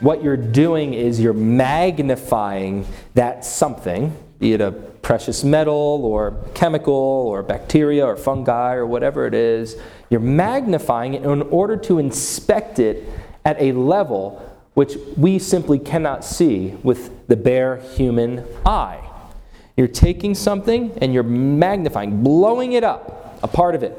what you're doing is you're magnifying that something, be it a precious metal or chemical or bacteria or fungi or whatever it is, you're magnifying it in order to inspect it at a level which we simply cannot see with the bare human eye. You're taking something and you're magnifying, blowing it up, a part of it.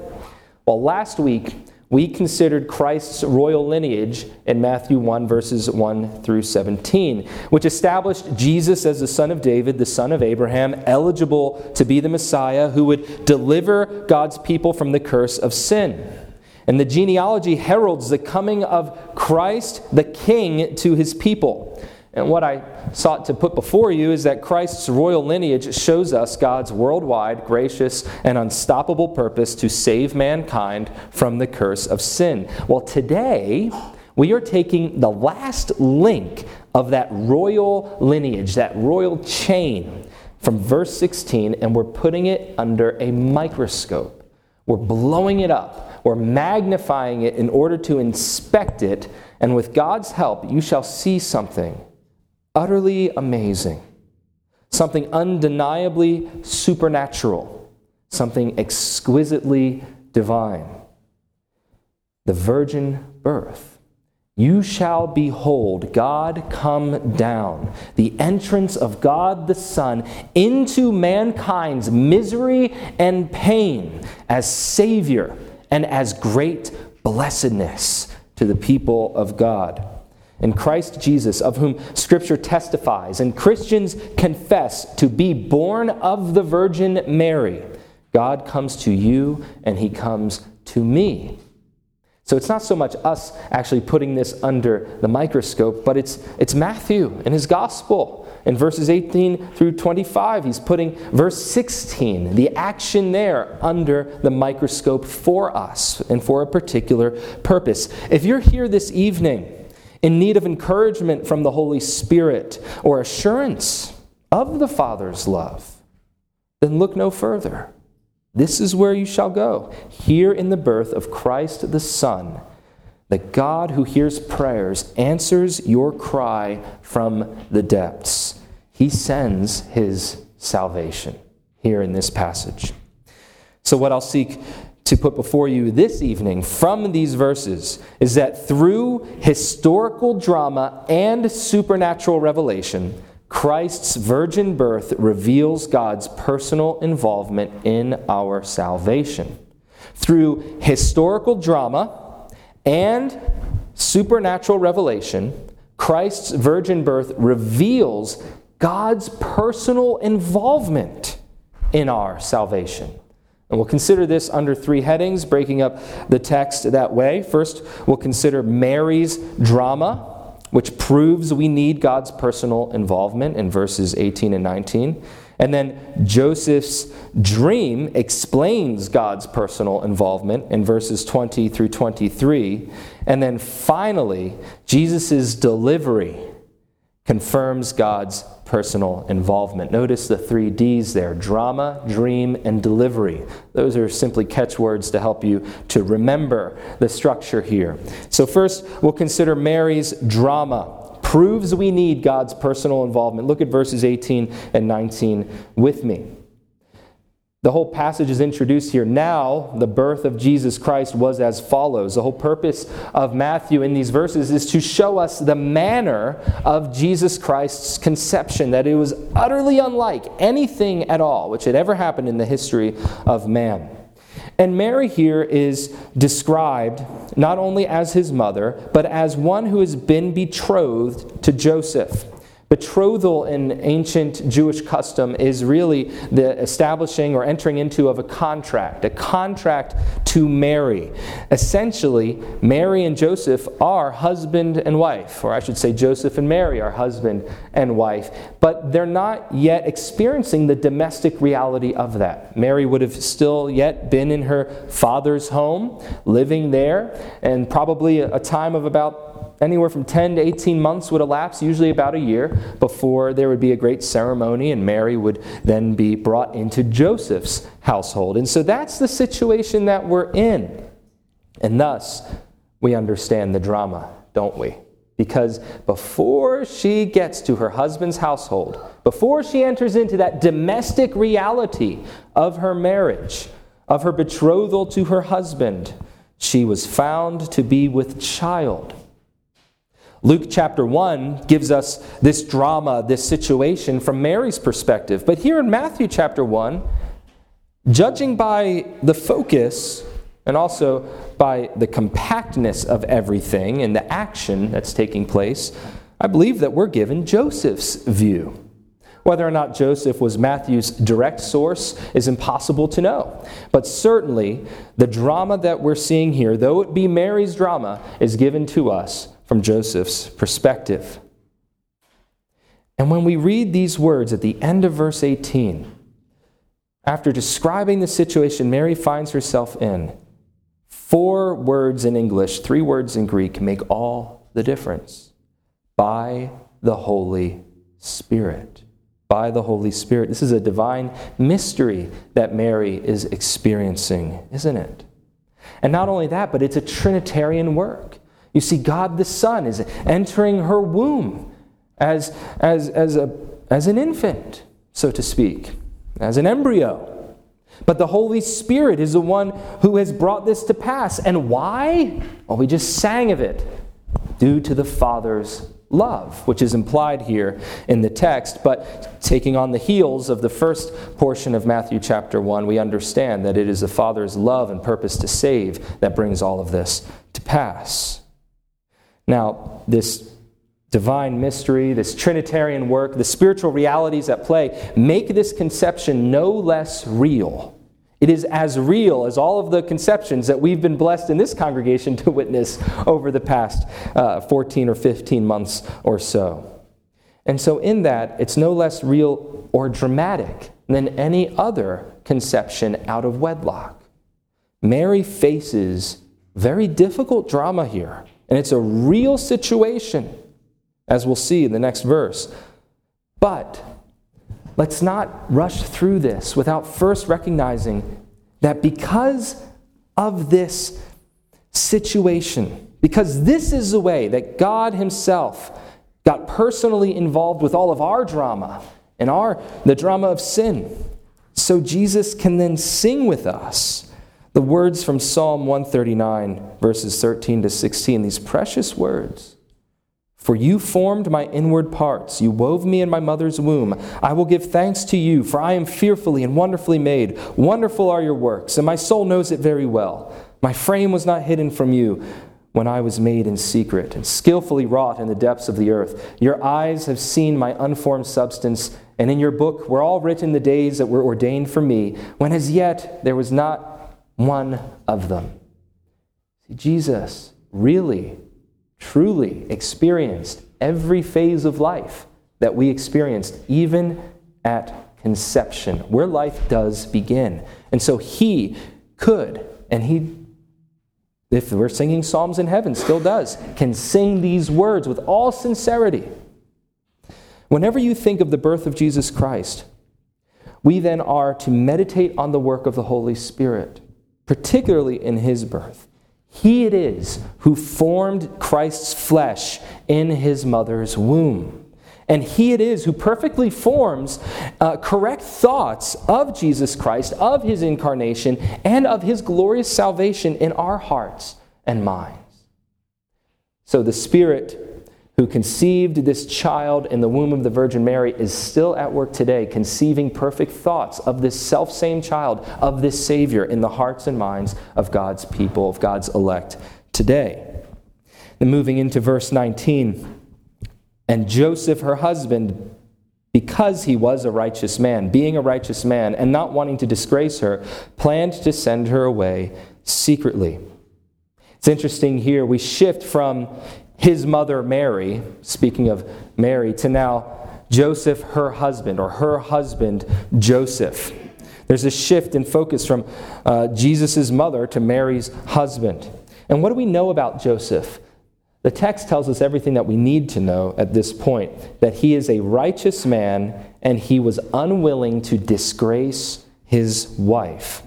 Well, last week we considered Christ's royal lineage in Matthew 1, verses 1 through 17, which established Jesus as the son of David, the son of Abraham, eligible to be the Messiah who would deliver God's people from the curse of sin. And the genealogy heralds the coming of Christ, the King, to his people. And what I sought to put before you is that Christ's royal lineage shows us God's worldwide, gracious, and unstoppable purpose to save mankind from the curse of sin. Well, today, we are taking the last link of that royal lineage, that royal chain from verse 16, and we're putting it under a microscope. We're blowing it up, we're magnifying it in order to inspect it, and with God's help, you shall see something utterly amazing, something undeniably supernatural, something exquisitely divine. The virgin birth. You shall behold God come down, the entrance of God the Son into mankind's misery and pain as Savior and as great blessedness to the people of God in Christ Jesus, of whom Scripture testifies, and Christians confess to be born of the Virgin Mary, God comes to you and he comes to me. So it's not so much us actually putting this under the microscope, but it's, it's Matthew in his gospel. In verses 18 through 25, he's putting verse 16, the action there, under the microscope for us and for a particular purpose. If you're here this evening, in need of encouragement from the Holy Spirit or assurance of the Father's love, then look no further. This is where you shall go, here in the birth of Christ the Son. The God who hears prayers answers your cry from the depths. He sends his salvation here in this passage. So, what I'll seek to put before you this evening from these verses is that through historical drama and supernatural revelation, Christ's virgin birth reveals God's personal involvement in our salvation. Through historical drama and supernatural revelation, Christ's virgin birth reveals God's personal involvement in our salvation. And we'll consider this under three headings, breaking up the text that way. First, we'll consider Mary's drama, which proves we need God's personal involvement in verses 18 and 19. And then Joseph's dream explains God's personal involvement in verses 20 through 23. And then finally, Jesus' delivery confirms God's personal involvement. Notice the three D's there drama, dream, and delivery. Those are simply catchwords to help you to remember the structure here. So, first, we'll consider Mary's drama. Proves we need God's personal involvement. Look at verses 18 and 19 with me. The whole passage is introduced here. Now, the birth of Jesus Christ was as follows. The whole purpose of Matthew in these verses is to show us the manner of Jesus Christ's conception, that it was utterly unlike anything at all which had ever happened in the history of man. And Mary here is described not only as his mother, but as one who has been betrothed to Joseph. Betrothal in ancient Jewish custom is really the establishing or entering into of a contract, a contract to marry. Essentially, Mary and Joseph are husband and wife, or I should say, Joseph and Mary are husband and wife, but they're not yet experiencing the domestic reality of that. Mary would have still yet been in her father's home, living there, and probably a time of about anywhere from 10 to 18 months would elapse, usually about a year, before there would be a great ceremony and Mary would then be brought into Joseph's household. And so that's the situation that we're in. And thus, we understand the drama, don't we? Because before she gets to her husband's household, before she enters into that domestic reality of her marriage, of her betrothal to her husband, she was found to be with child. Luke chapter 1 gives us this drama, this situation from Mary's perspective. But here in Matthew chapter 1, judging by the focus and also by the compactness of everything and the action that's taking place, I believe that we're given Joseph's view. Whether or not Joseph was Matthew's direct source is impossible to know. But certainly, the drama that we're seeing here, though it be Mary's drama, is given to us from Joseph's perspective. And when we read these words at the end of verse 18, after describing the situation Mary finds herself in, four words in English, three words in Greek make all the difference. By the Holy Spirit. By the Holy Spirit. This is a divine mystery that Mary is experiencing, isn't it? And not only that, but it's a Trinitarian work. You see, God the Son is entering her womb as, as, as, a, as an infant, so to speak, as an embryo. But the Holy Spirit is the one who has brought this to pass. And why? Well, we just sang of it. Due to the Father's love, which is implied here in the text. But taking on the heels of the first portion of Matthew chapter 1, we understand that it is the Father's love and purpose to save that brings all of this to pass. Now, this divine mystery, this Trinitarian work, the spiritual realities at play make this conception no less real. It is as real as all of the conceptions that we've been blessed in this congregation to witness over the past uh, 14 or 15 months or so. And so, in that, it's no less real or dramatic than any other conception out of wedlock. Mary faces very difficult drama here. And it's a real situation, as we'll see in the next verse. But let's not rush through this without first recognizing that because of this situation, because this is the way that God Himself got personally involved with all of our drama and our the drama of sin, so Jesus can then sing with us the words from Psalm 139, verses 13 to 16, these precious words. For you formed my inward parts. You wove me in my mother's womb. I will give thanks to you, for I am fearfully and wonderfully made. Wonderful are your works, and my soul knows it very well. My frame was not hidden from you when I was made in secret and skillfully wrought in the depths of the earth. Your eyes have seen my unformed substance, and in your book were all written the days that were ordained for me, when as yet there was not one of them. See, Jesus really, truly experienced every phase of life that we experienced, even at conception, where life does begin. And so he could, and he, if we're singing Psalms in heaven, still does, can sing these words with all sincerity. Whenever you think of the birth of Jesus Christ, we then are to meditate on the work of the Holy Spirit particularly in his birth. He it is who formed Christ's flesh in his mother's womb. And he it is who perfectly forms uh, correct thoughts of Jesus Christ, of his incarnation, and of his glorious salvation in our hearts and minds. So the Spirit who conceived this child in the womb of the Virgin Mary is still at work today, conceiving perfect thoughts of this self same child, of this Savior in the hearts and minds of God's people, of God's elect today. Then moving into verse 19. And Joseph, her husband, because he was a righteous man, being a righteous man, and not wanting to disgrace her, planned to send her away secretly. It's interesting here, we shift from his mother Mary, speaking of Mary, to now Joseph, her husband, or her husband, Joseph. There's a shift in focus from uh, Jesus' mother to Mary's husband. And what do we know about Joseph? The text tells us everything that we need to know at this point that he is a righteous man and he was unwilling to disgrace his wife.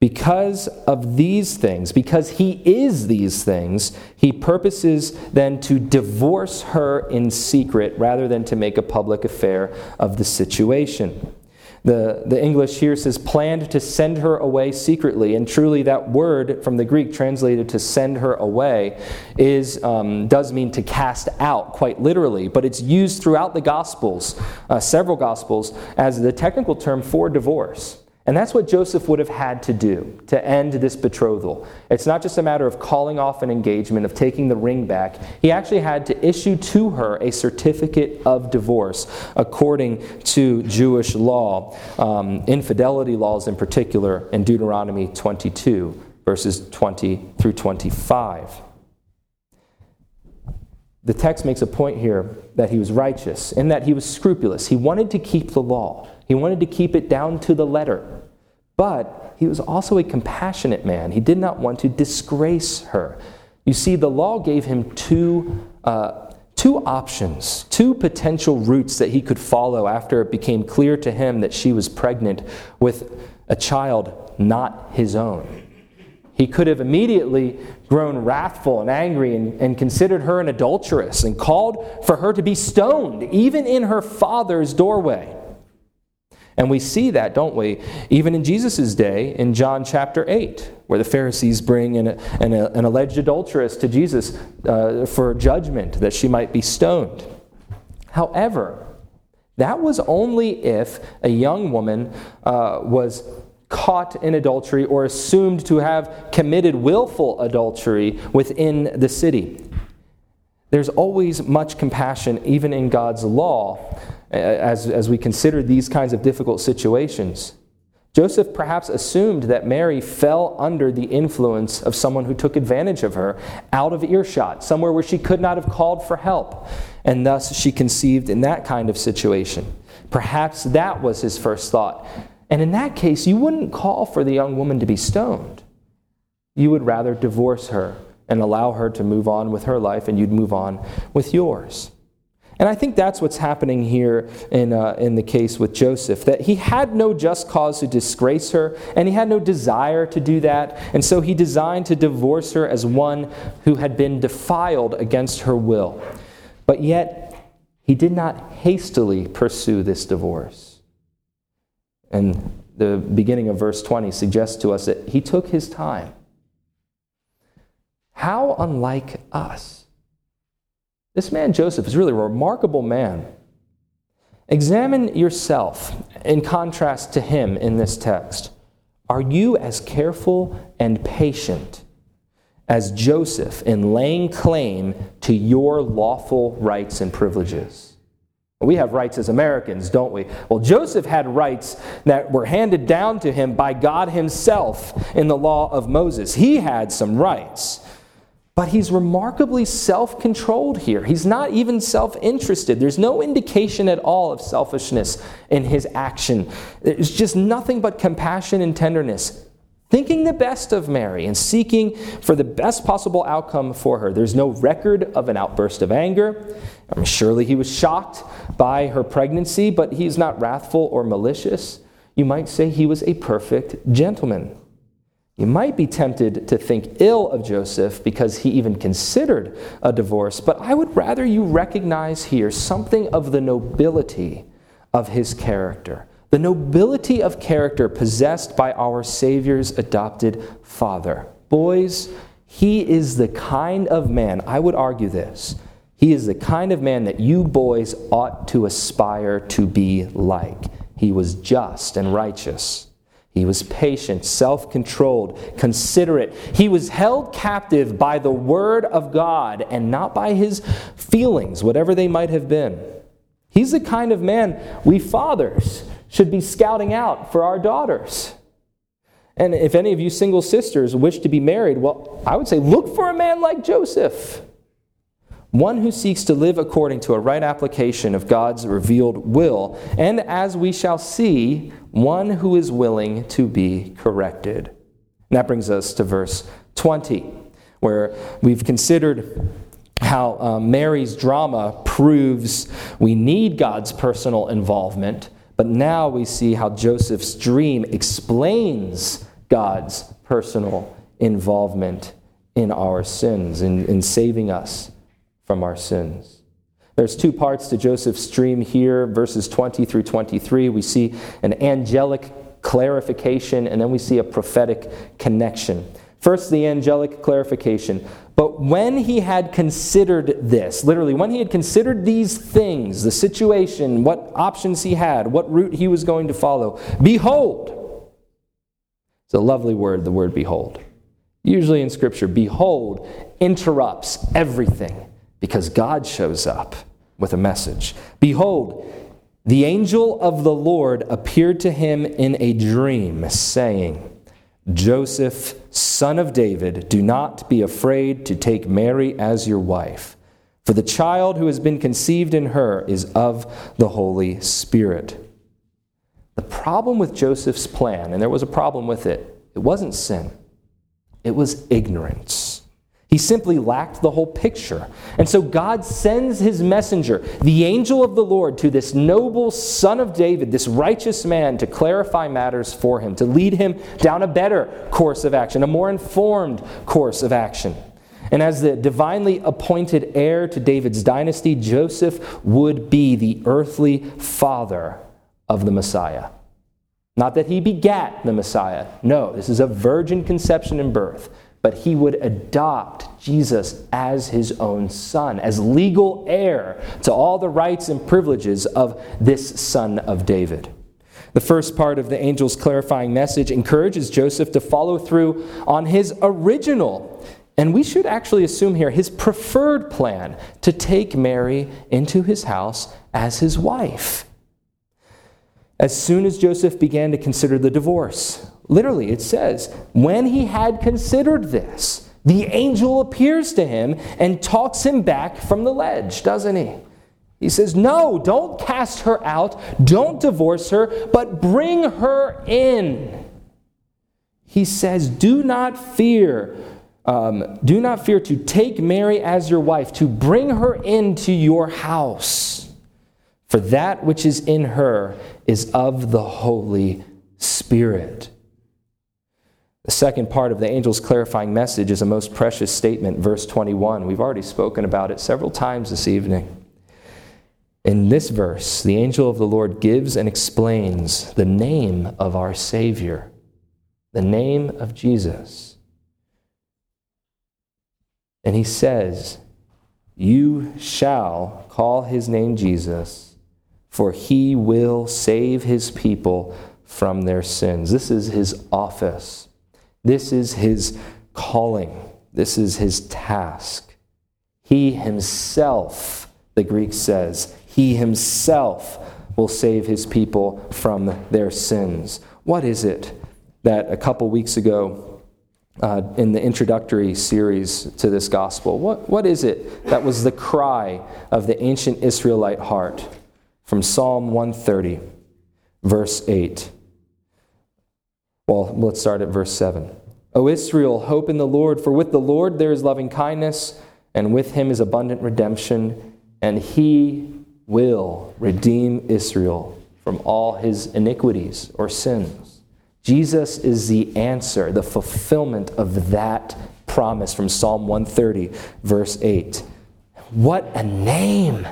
Because of these things, because he is these things, he purposes then to divorce her in secret rather than to make a public affair of the situation. The, the English here says, planned to send her away secretly. And truly, that word from the Greek translated to send her away is, um, does mean to cast out, quite literally. But it's used throughout the Gospels, uh, several Gospels, as the technical term for divorce. And that's what Joseph would have had to do to end this betrothal. It's not just a matter of calling off an engagement, of taking the ring back. He actually had to issue to her a certificate of divorce according to Jewish law, um, infidelity laws in particular, in Deuteronomy 22, verses 20 through 25. The text makes a point here that he was righteous, and that he was scrupulous. He wanted to keep the law. He wanted to keep it down to the letter. But he was also a compassionate man. He did not want to disgrace her. You see, the law gave him two, uh, two options, two potential routes that he could follow after it became clear to him that she was pregnant with a child not his own. He could have immediately grown wrathful and angry and, and, considered her an adulteress and called for her to be stoned, even in her father's doorway. And we see that, don't we? Even in Jesus' day, in John chapter 8, where the Pharisees bring an, an, an alleged adulteress to Jesus uh, for judgment that she might be stoned. However, that was only if a young woman uh, was caught in adultery or assumed to have committed willful adultery within the city. There's always much compassion, even in God's law, as, as we consider these kinds of difficult situations. Joseph perhaps assumed that Mary fell under the influence of someone who took advantage of her out of earshot, somewhere where she could not have called for help, and thus she conceived in that kind of situation. Perhaps that was his first thought. And in that case, you wouldn't call for the young woman to be stoned. You would rather divorce her and allow her to move on with her life, and you'd move on with yours. And I think that's what's happening here in, uh, in the case with Joseph that he had no just cause to disgrace her, and he had no desire to do that. And so he designed to divorce her as one who had been defiled against her will. But yet, he did not hastily pursue this divorce. And the beginning of verse 20 suggests to us that he took his time. How unlike us. This man, Joseph, is really a remarkable man. Examine yourself in contrast to him in this text. Are you as careful and patient as Joseph in laying claim to your lawful rights and privileges? We have rights as Americans, don't we? Well, Joseph had rights that were handed down to him by God Himself in the law of Moses. He had some rights. But he's remarkably self controlled here. He's not even self interested. There's no indication at all of selfishness in his action. It's just nothing but compassion and tenderness. Thinking the best of Mary and seeking for the best possible outcome for her. There's no record of an outburst of anger. I mean, surely he was shocked by her pregnancy, but he's not wrathful or malicious. You might say he was a perfect gentleman. You might be tempted to think ill of Joseph because he even considered a divorce, but I would rather you recognize here something of the nobility of his character. The nobility of character possessed by our Savior's adopted father. Boys, he is the kind of man, I would argue this, he is the kind of man that you boys ought to aspire to be like. He was just and righteous. He was patient, self controlled, considerate. He was held captive by the Word of God and not by his feelings, whatever they might have been. He's the kind of man we fathers should be scouting out for our daughters. And if any of you single sisters wish to be married, well, I would say look for a man like Joseph. One who seeks to live according to a right application of God's revealed will, and as we shall see, one who is willing to be corrected. And that brings us to verse 20, where we've considered how uh, Mary's drama proves we need God's personal involvement, but now we see how Joseph's dream explains God's personal involvement in our sins, in, in saving us from our sins. There's two parts to Joseph's dream here, verses 20 through 23. We see an angelic clarification, and then we see a prophetic connection. First, the angelic clarification. But when he had considered this, literally, when he had considered these things, the situation, what options he had, what route he was going to follow, behold, it's a lovely word, the word behold. Usually in Scripture, behold interrupts everything because God shows up with a message. Behold, the angel of the Lord appeared to him in a dream, saying, Joseph, son of David, do not be afraid to take Mary as your wife, for the child who has been conceived in her is of the Holy Spirit. The problem with Joseph's plan, and there was a problem with it, it wasn't sin, it was ignorance. He simply lacked the whole picture. And so God sends his messenger, the angel of the Lord, to this noble son of David, this righteous man, to clarify matters for him, to lead him down a better course of action, a more informed course of action. And as the divinely appointed heir to David's dynasty, Joseph would be the earthly father of the Messiah. Not that he begat the Messiah. No, this is a virgin conception and birth. But he would adopt Jesus as his own son, as legal heir to all the rights and privileges of this son of David. The first part of the angel's clarifying message encourages Joseph to follow through on his original, and we should actually assume here his preferred plan to take Mary into his house as his wife as soon as Joseph began to consider the divorce. Literally, it says, when he had considered this, the angel appears to him and talks him back from the ledge, doesn't he? He says, No, don't cast her out, don't divorce her, but bring her in. He says, Do not fear. Um, do not fear to take Mary as your wife, to bring her into your house. For that which is in her is of the Holy Spirit. The second part of the angel's clarifying message is a most precious statement, verse 21. We've already spoken about it several times this evening. In this verse, the angel of the Lord gives and explains the name of our Savior, the name of Jesus. And he says, You shall call his name Jesus for he will save his people from their sins. This is his office. This is his calling. This is his task. He himself, the Greek says, he himself will save his people from their sins. What is it that a couple weeks ago uh, in the introductory series to this gospel, what, what is it that was the cry of the ancient Israelite heart? from Psalm 130, verse 8. Well, let's start at verse 7. O Israel, hope in the Lord, for with the Lord there is loving kindness, and with him is abundant redemption, and he will redeem Israel from all his iniquities or sins. Jesus is the answer, the fulfillment of that promise from Psalm 130, verse 8. What a name!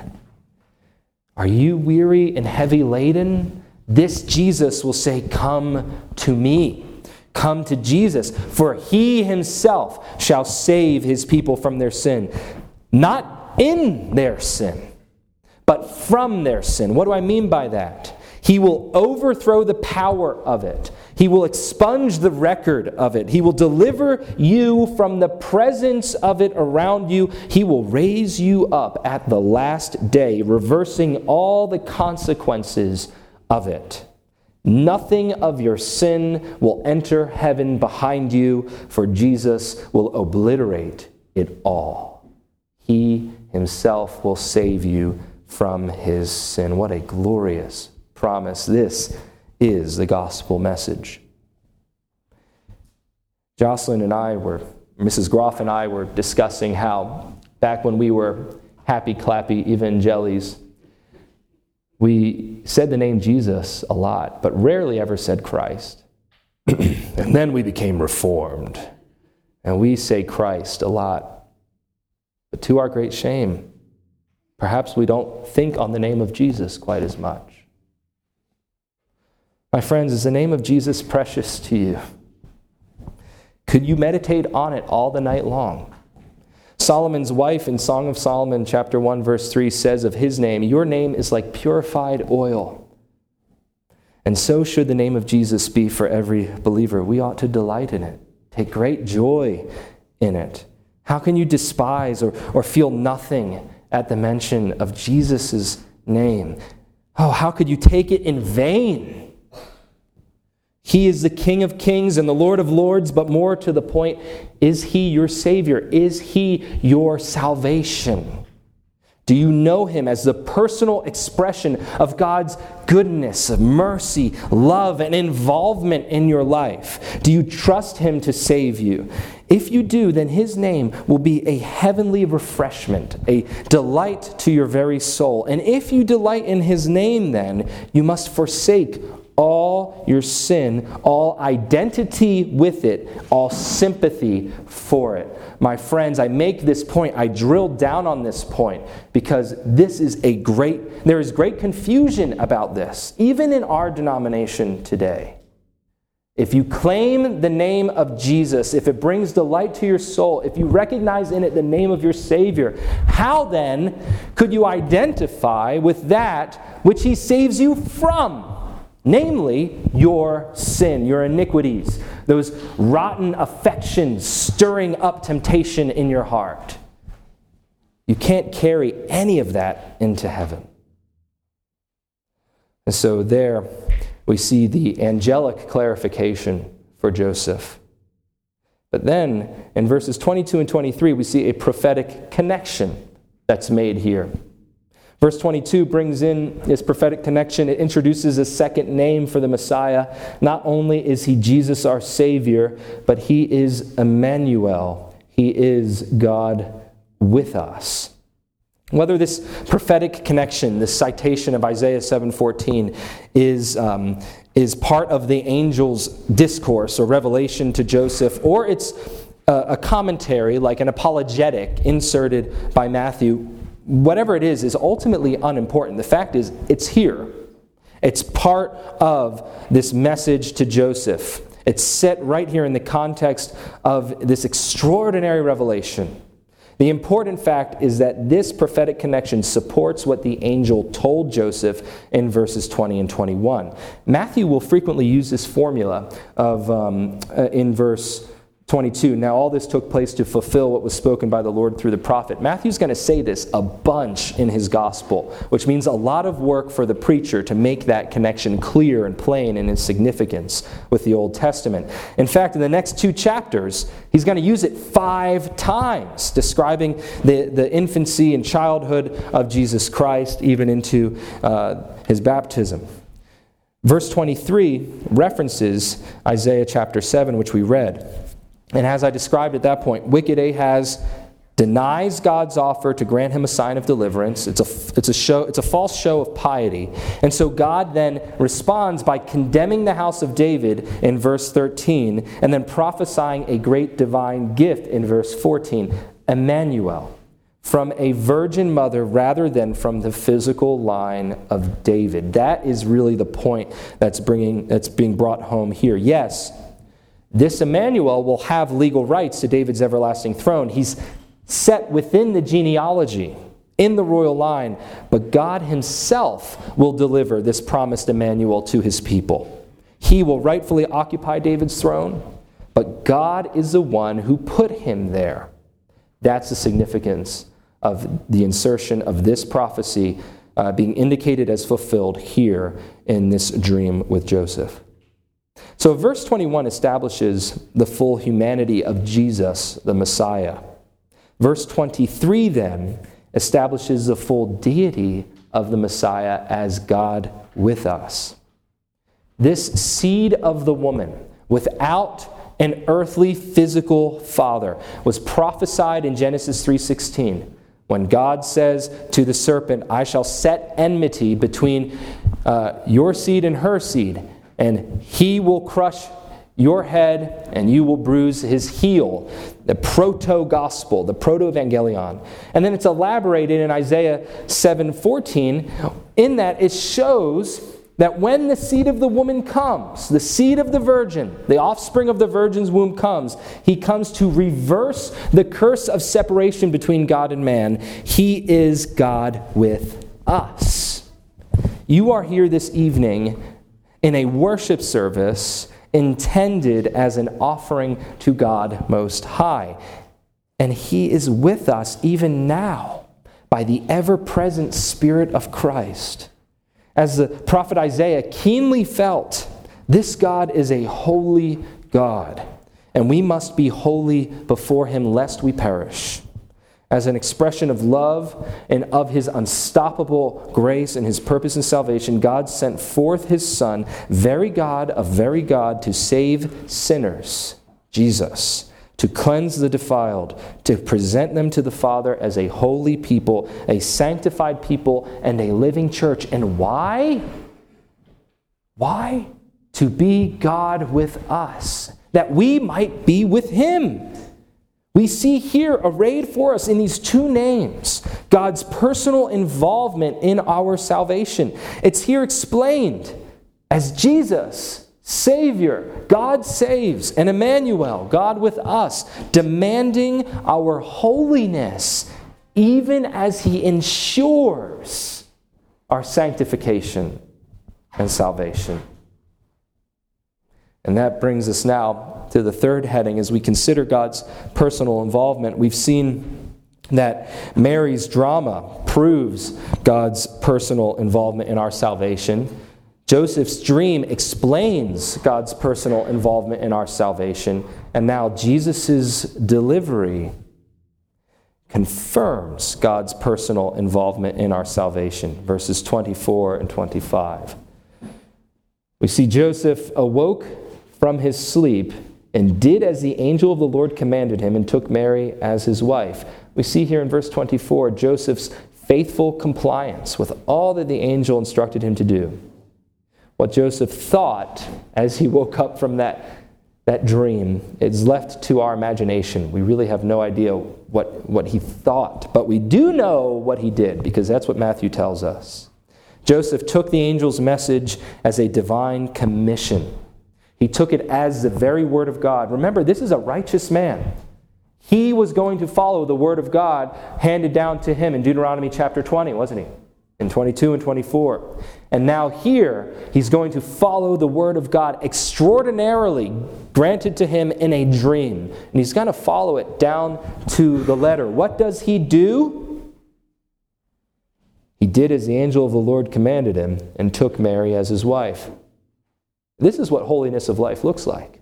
Are you weary and heavy laden? This Jesus will say, Come to me. Come to Jesus, for he himself shall save his people from their sin. Not in their sin, but from their sin. What do I mean by that? He will overthrow the power of it. He will expunge the record of it. He will deliver you from the presence of it around you. He will raise you up at the last day, reversing all the consequences of it. Nothing of your sin will enter heaven behind you, for Jesus will obliterate it all. He himself will save you from his sin. What a glorious promise. This is the gospel message. Jocelyn and I were, Mrs. Groff and I were discussing how back when we were happy clappy evangelis, we said the name Jesus a lot, but rarely ever said Christ. and then we became reformed, and we say Christ a lot. But to our great shame, perhaps we don't think on the name of Jesus quite as much. My friends, is the name of Jesus precious to you? Could you meditate on it all the night long? Solomon's wife in Song of Solomon, chapter 1, verse 3 says of his name, Your name is like purified oil. And so should the name of Jesus be for every believer. We ought to delight in it, take great joy in it. How can you despise or, or feel nothing at the mention of Jesus' name? Oh, how could you take it in vain? He is the King of kings and the Lord of lords, but more to the point, is He your Savior? Is He your salvation? Do you know Him as the personal expression of God's goodness, mercy, love, and involvement in your life? Do you trust Him to save you? If you do, then His name will be a heavenly refreshment, a delight to your very soul. And if you delight in His name, then you must forsake all your sin, all identity with it, all sympathy for it. My friends, I make this point, I drill down on this point because this is a great, there is great confusion about this, even in our denomination today. If you claim the name of Jesus, if it brings delight to your soul, if you recognize in it the name of your Savior, how then could you identify with that which He saves you from? Namely your sin, your iniquities, those rotten affections stirring up temptation in your heart. You can't carry any of that into heaven. And so there we see the angelic clarification for Joseph. But then in verses 22 and 23, we see a prophetic connection that's made here. Verse 22 brings in this prophetic connection. It introduces a second name for the Messiah. Not only is he Jesus our Savior, but he is Emmanuel. He is God with us. Whether this prophetic connection, this citation of Isaiah 7:14, is um, is part of the angel's discourse or revelation to Joseph, or it's a, a commentary like an apologetic inserted by Matthew whatever it is, is ultimately unimportant. The fact is, it's here. It's part of this message to Joseph. It's set right here in the context of this extraordinary revelation. The important fact is that this prophetic connection supports what the angel told Joseph in verses 20 and 21. Matthew will frequently use this formula of um, uh, in verse 22. Now, all this took place to fulfill what was spoken by the Lord through the prophet. Matthew's going to say this a bunch in his gospel, which means a lot of work for the preacher to make that connection clear and plain in its significance with the Old Testament. In fact, in the next two chapters, he's going to use it five times, describing the, the infancy and childhood of Jesus Christ, even into uh, his baptism. Verse 23 references Isaiah chapter 7, which we read. And as I described at that point, wicked Ahaz denies God's offer to grant him a sign of deliverance. It's a, it's a, show, it's a false show of piety. And so God then responds by condemning the house of David in verse 13 and then prophesying a great divine gift in verse 14 Emmanuel, from a virgin mother rather than from the physical line of David. That is really the point that's, bringing, that's being brought home here. Yes, this Emmanuel will have legal rights to David's everlasting throne. He's set within the genealogy. in the royal line, but God Himself will deliver this promised Emmanuel to His people. He will rightfully occupy David's throne, but God is the one who put him there. That's the significance of the insertion of this prophecy uh, being indicated as fulfilled here in this dream with Joseph. So, verse 21 establishes the full humanity of Jesus, the Messiah. Verse 23 then establishes the full deity of the Messiah as God with us. This seed of the woman, without an earthly physical father, was prophesied in Genesis 3:16 when God says to the serpent, I shall set enmity between uh, your seed and her seed, and he will crush your head and you will bruise his heel. The proto gospel, the proto evangelion. And then it's elaborated in Isaiah 7:14 in that it shows that when the seed of the woman comes, the seed of the virgin, the offspring of the virgin's womb comes, he comes to reverse the curse of separation between God and man. He is God with us. You are here this evening in a worship service intended as an offering to God Most High. And He is with us even now by the ever present Spirit of Christ. As the prophet Isaiah keenly felt, this God is a holy God, and we must be holy before him lest we perish. As an expression of love and of his unstoppable grace and his purpose in salvation, God sent forth his Son, very God of very God, to save sinners, Jesus to cleanse the defiled, to present them to the Father as a holy people, a sanctified people, and a living church. And why? Why? To be God with us, that we might be with Him. We see here arrayed for us in these two names God's personal involvement in our salvation. It's here explained as Jesus Savior, God saves, and Emmanuel, God with us, demanding our holiness, even as He ensures our sanctification and salvation. And that brings us now to the third heading as we consider God's personal involvement. We've seen that Mary's drama proves God's personal involvement in our salvation. Joseph's dream explains God's personal involvement in our salvation, and now Jesus' delivery confirms God's personal involvement in our salvation. Verses 24 and 25. We see Joseph awoke from his sleep and did as the angel of the Lord commanded him and took Mary as his wife. We see here in verse 24 Joseph's faithful compliance with all that the angel instructed him to do what Joseph thought as he woke up from that, that dream is left to our imagination. We really have no idea what, what he thought, but we do know what he did because that's what Matthew tells us. Joseph took the angel's message as a divine commission. He took it as the very word of God. Remember, this is a righteous man. He was going to follow the word of God handed down to him in Deuteronomy chapter 20, wasn't he? in 22 and 24. And now here, he's going to follow the word of God extraordinarily granted to him in a dream. And he's going to follow it down to the letter. What does he do? He did as the angel of the Lord commanded him and took Mary as his wife. This is what holiness of life looks like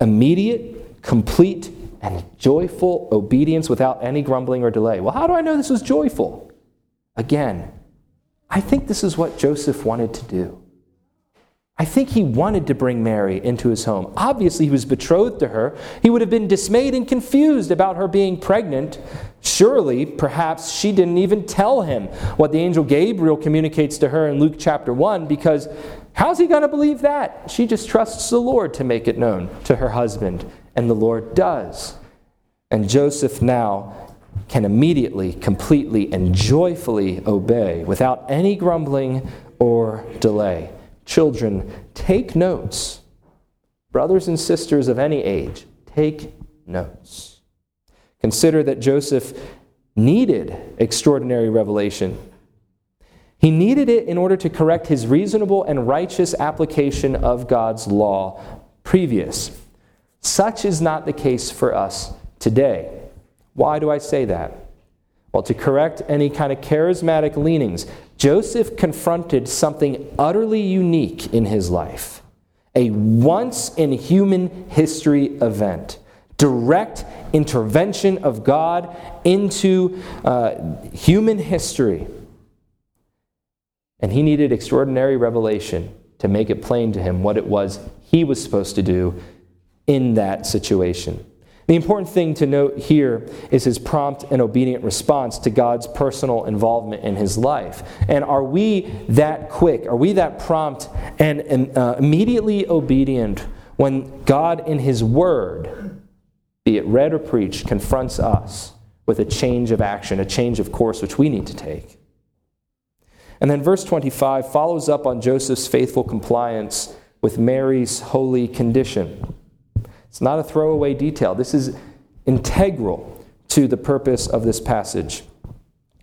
immediate, complete, and joyful obedience without any grumbling or delay. Well, how do I know this was joyful? Again, I think this is what Joseph wanted to do. I think he wanted to bring Mary into his home. Obviously, he was betrothed to her. He would have been dismayed and confused about her being pregnant. Surely, perhaps she didn't even tell him what the angel Gabriel communicates to her in Luke chapter 1, because how's he going to believe that? She just trusts the Lord to make it known to her husband, and the Lord does. And Joseph now can immediately, completely, and joyfully obey without any grumbling or delay. Children, take notes. Brothers and sisters of any age, take notes. Consider that Joseph needed extraordinary revelation. He needed it in order to correct his reasonable and righteous application of God's law previous. Such is not the case for us today. Why do I say that? Well, to correct any kind of charismatic leanings, Joseph confronted something utterly unique in his life a once in human history event. Direct intervention of God into uh, human history. And he needed extraordinary revelation to make it plain to him what it was he was supposed to do in that situation. The important thing to note here is his prompt and obedient response to God's personal involvement in his life. And are we that quick? Are we that prompt and, uh, immediately obedient when God, in his word, be it read or preached, confronts us with a change of action, a change of course which we need to take? And then verse 25 follows up on Joseph's faithful compliance with Mary's holy condition. It's not a throwaway detail. This is integral to the purpose of this passage.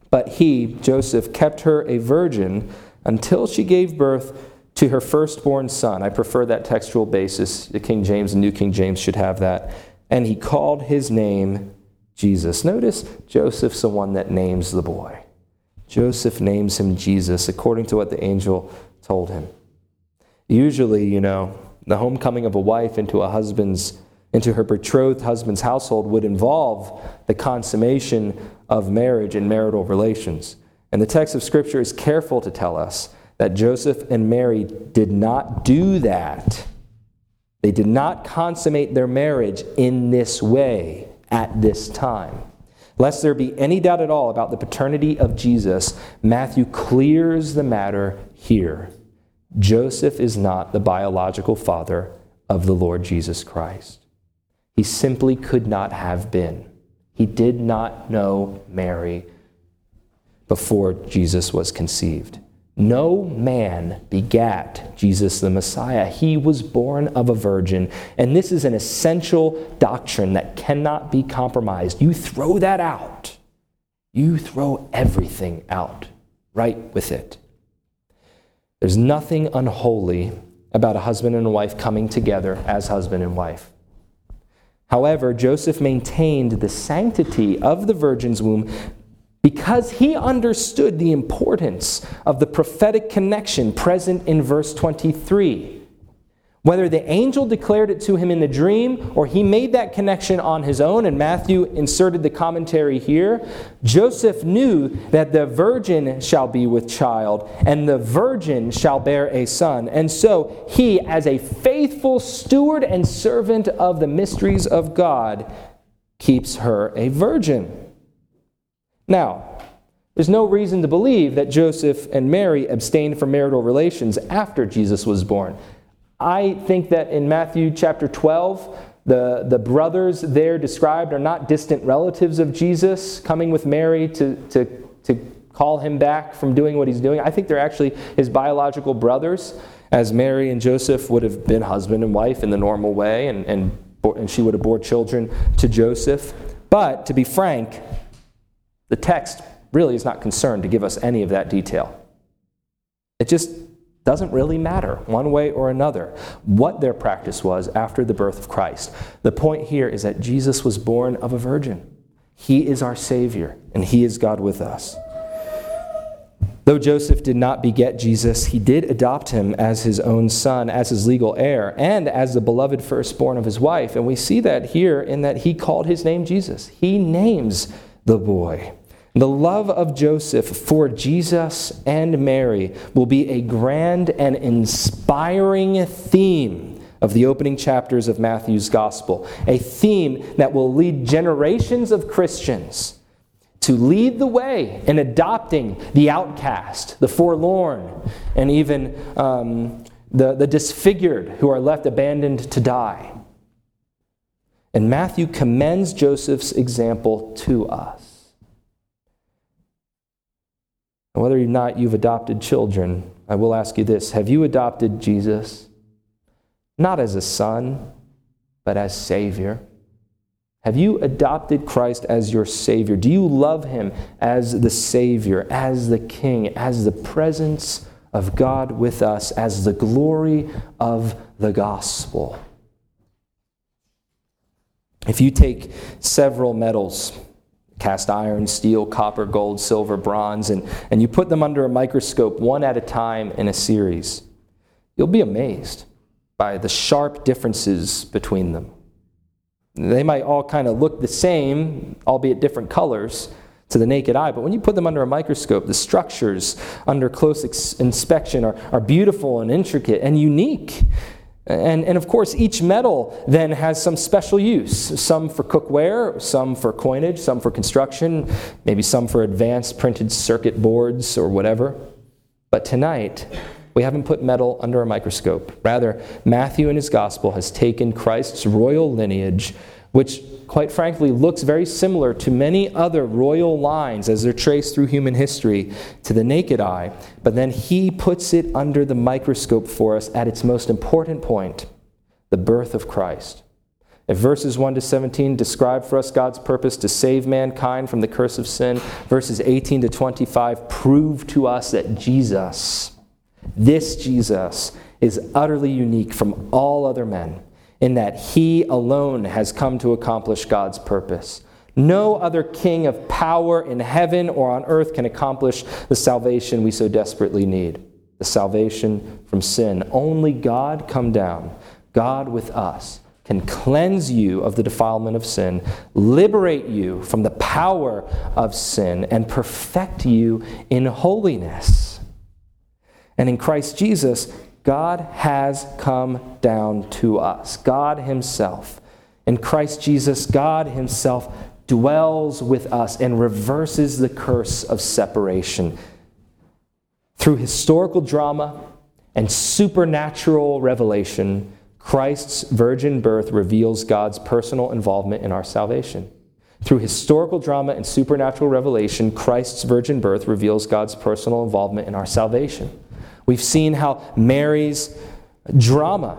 But he, Joseph, kept her a virgin until she gave birth to her firstborn son. I prefer that textual basis. The King James and New King James should have that. And he called his name Jesus. Notice Joseph's the one that names the boy. Joseph names him Jesus according to what the angel told him. Usually, you know, the homecoming of a wife into a husband's into her betrothed husband's household would involve the consummation of marriage and marital relations. And the text of Scripture is careful to tell us that Joseph and Mary did not do that. They did not consummate their marriage in this way at this time. Lest there be any doubt at all about the paternity of Jesus, Matthew clears the matter here. Joseph is not the biological father of the Lord Jesus Christ. He simply could not have been. He did not know Mary before Jesus was conceived. No man begat Jesus the Messiah. He was born of a virgin. And this is an essential doctrine that cannot be compromised. You throw that out, you throw everything out right with it. There's nothing unholy about a husband and a wife coming together as husband and wife. However, Joseph maintained the sanctity of the virgin's womb because he understood the importance of the prophetic connection present in verse 23. Whether the angel declared it to him in the dream or he made that connection on his own, and Matthew inserted the commentary here, Joseph knew that the virgin shall be with child, and the virgin shall bear a son. And so he, as a faithful steward and servant of the mysteries of God, keeps her a virgin. Now, there's no reason to believe that Joseph and Mary abstained from marital relations after Jesus was born. I think that in Matthew chapter 12, the, the brothers there described are not distant relatives of Jesus coming with Mary to, to, to call him back from doing what he's doing. I think they're actually his biological brothers, as Mary and Joseph would have been husband and wife in the normal way, and, and, and she would have bore children to Joseph. But to be frank, the text really is not concerned to give us any of that detail. It just doesn't really matter, one way or another, what their practice was after the birth of Christ. The point here is that Jesus was born of a virgin. He is our Savior, and He is God with us. Though Joseph did not beget Jesus, he did adopt him as his own son, as his legal heir, and as the beloved firstborn of his wife. And we see that here in that he called his name Jesus. He names the boy. The love of Joseph for Jesus and Mary will be a grand and inspiring theme of the opening chapters of Matthew's gospel, a theme that will lead generations of Christians to lead the way in adopting the outcast, the forlorn, and even um, the, the disfigured who are left abandoned to die. And Matthew commends Joseph's example to us. And whether or not you've adopted children, I will ask you this Have you adopted Jesus? Not as a son, but as Savior. Have you adopted Christ as your Savior? Do you love Him as the Savior, as the King, as the presence of God with us, as the glory of the gospel? If you take several metals, cast iron, steel, copper, gold, silver, bronze, and, and you put them under a microscope one at a time in a series, you'll be amazed by the sharp differences between them. They might all kind of look the same, albeit different colors to the naked eye, but when you put them under a microscope, the structures under close ex- inspection are, are beautiful and intricate and unique. And, and of course, each metal then has some special use some for cookware, some for coinage, some for construction, maybe some for advanced printed circuit boards or whatever. But tonight, we haven't put metal under a microscope. Rather, Matthew in his gospel has taken Christ's royal lineage, which, quite frankly, looks very similar to many other royal lines as they're traced through human history to the naked eye, but then he puts it under the microscope for us at its most important point the birth of Christ. If verses 1 to 17 describe for us God's purpose to save mankind from the curse of sin, verses 18 to 25 prove to us that Jesus, this Jesus is utterly unique from all other men in that he alone has come to accomplish God's purpose. No other king of power in heaven or on earth can accomplish the salvation we so desperately need the salvation from sin. Only God come down, God with us, can cleanse you of the defilement of sin, liberate you from the power of sin, and perfect you in holiness. And in Christ Jesus, God has come down to us. God Himself. In Christ Jesus, God Himself dwells with us and reverses the curse of separation. Through historical drama and supernatural revelation, Christ's virgin birth reveals God's personal involvement in our salvation. Through historical drama and supernatural revelation, Christ's virgin birth reveals God's personal involvement in our salvation. We've seen how Mary's drama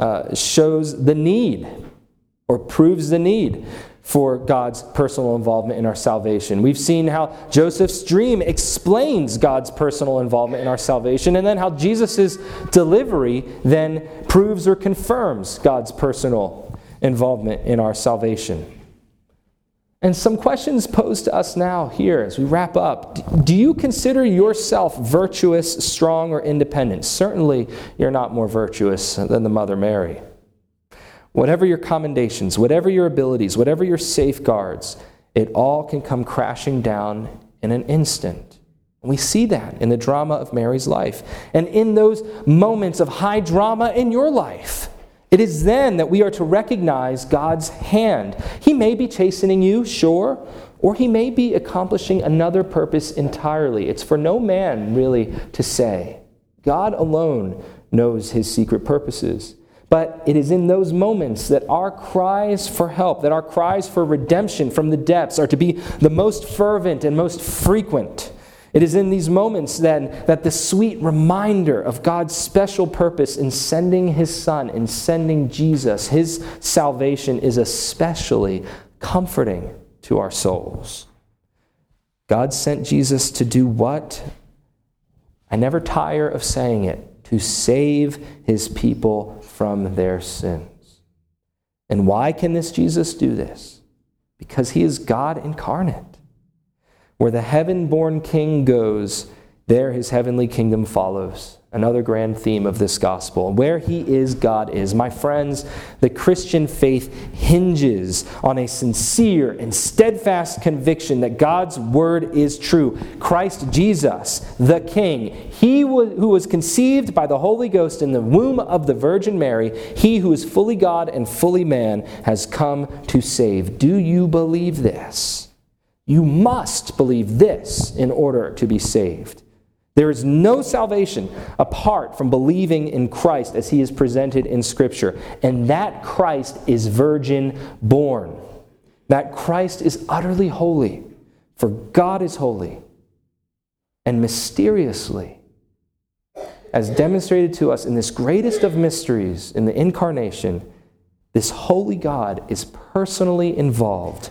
uh, shows the need or proves the need for God's personal involvement in our salvation. We've seen how Joseph's dream explains God's personal involvement in our salvation, and then how Jesus' delivery then proves or confirms God's personal involvement in our salvation. And some questions posed to us now here as we wrap up. Do you consider yourself virtuous, strong, or independent? Certainly, you're not more virtuous than the Mother Mary. Whatever your commendations, whatever your abilities, whatever your safeguards, it all can come crashing down in an instant. We see that in the drama of Mary's life. And in those moments of high drama in your life, it is then that we are to recognize God's hand. He may be chastening you, sure, or he may be accomplishing another purpose entirely. It's for no man really to say. God alone knows his secret purposes. But it is in those moments that our cries for help, that our cries for redemption from the depths are to be the most fervent and most frequent. It is in these moments then that the sweet reminder of God's special purpose in sending his Son, in sending Jesus, his salvation is especially comforting to our souls. God sent Jesus to do what? I never tire of saying it to save his people from their sins. And why can this Jesus do this? Because he is God incarnate. Where the heaven born king goes, there his heavenly kingdom follows. Another grand theme of this gospel. Where he is, God is. My friends, the Christian faith hinges on a sincere and steadfast conviction that God's word is true. Christ Jesus, the King, he who was conceived by the Holy Ghost in the womb of the Virgin Mary, he who is fully God and fully man, has come to save. Do you believe this? You must believe this in order to be saved. There is no salvation apart from believing in Christ as he is presented in Scripture. And that Christ is virgin born. That Christ is utterly holy, for God is holy. And mysteriously, as demonstrated to us in this greatest of mysteries, in the incarnation, this holy God is personally involved